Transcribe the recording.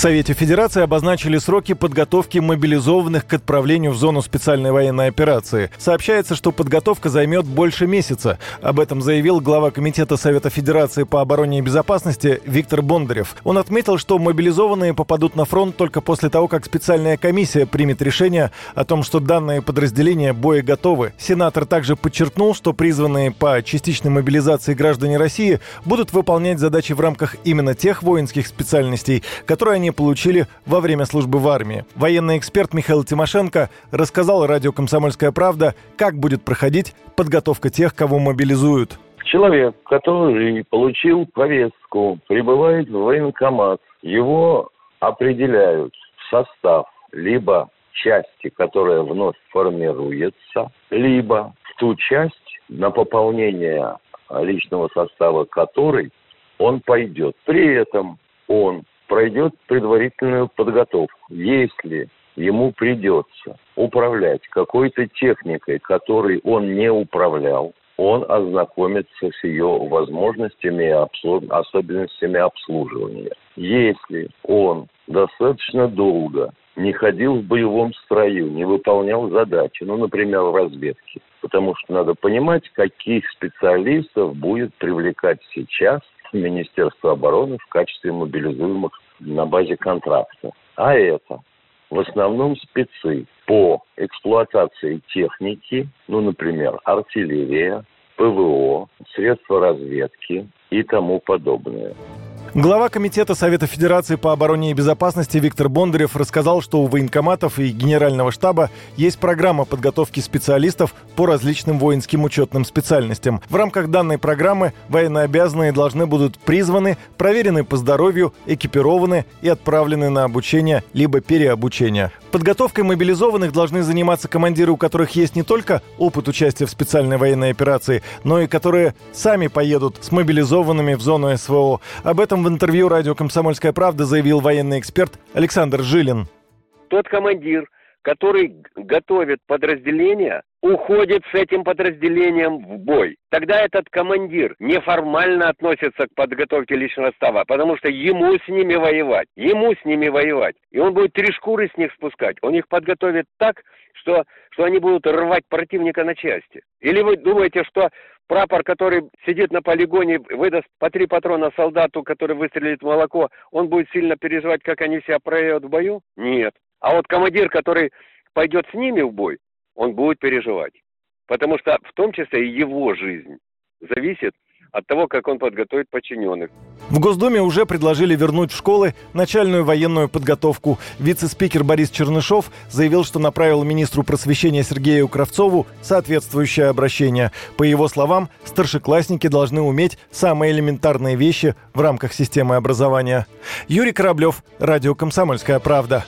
Совете Федерации обозначили сроки подготовки мобилизованных к отправлению в зону специальной военной операции. Сообщается, что подготовка займет больше месяца. Об этом заявил глава Комитета Совета Федерации по обороне и безопасности Виктор Бондарев. Он отметил, что мобилизованные попадут на фронт только после того, как специальная комиссия примет решение о том, что данные подразделения боеготовы. Сенатор также подчеркнул, что призванные по частичной мобилизации граждане России будут выполнять задачи в рамках именно тех воинских специальностей, которые они получили во время службы в армии. Военный эксперт Михаил Тимошенко рассказал радио «Комсомольская правда», как будет проходить подготовка тех, кого мобилизуют. Человек, который получил повестку, прибывает в военкомат, его определяют в состав либо части, которая вновь формируется, либо в ту часть, на пополнение личного состава которой он пойдет. При этом он пройдет предварительную подготовку. Если ему придется управлять какой-то техникой, которой он не управлял, он ознакомится с ее возможностями и обслуж... особенностями обслуживания. Если он достаточно долго не ходил в боевом строю, не выполнял задачи, ну, например, в разведке, потому что надо понимать, каких специалистов будет привлекать сейчас Министерства обороны в качестве мобилизуемых на базе контракта. А это в основном спецы по эксплуатации техники, ну, например, артиллерия, ПВО, средства разведки и тому подобное. Глава Комитета Совета Федерации по обороне и безопасности Виктор Бондарев рассказал, что у военкоматов и Генерального штаба есть программа подготовки специалистов по различным воинским учетным специальностям. В рамках данной программы военнообязанные должны будут призваны, проверены по здоровью, экипированы и отправлены на обучение либо переобучение. Подготовкой мобилизованных должны заниматься командиры, у которых есть не только опыт участия в специальной военной операции, но и которые сами поедут с мобилизованными в зону СВО. Об этом в интервью радио «Комсомольская правда» заявил военный эксперт Александр Жилин. Тот командир, который готовит подразделение, уходит с этим подразделением в бой. Тогда этот командир неформально относится к подготовке личного состава, потому что ему с ними воевать, ему с ними воевать. И он будет три шкуры с них спускать. Он их подготовит так, что, что они будут рвать противника на части. Или вы думаете, что прапор, который сидит на полигоне, выдаст по три патрона солдату, который выстрелит в молоко, он будет сильно переживать, как они себя проявят в бою? Нет. А вот командир, который пойдет с ними в бой, он будет переживать. Потому что в том числе и его жизнь зависит от того, как он подготовит подчиненных. В Госдуме уже предложили вернуть в школы начальную военную подготовку. Вице-спикер Борис Чернышов заявил, что направил министру просвещения Сергею Кравцову соответствующее обращение. По его словам, старшеклассники должны уметь самые элементарные вещи в рамках системы образования. Юрий Кораблев, Радио «Комсомольская правда».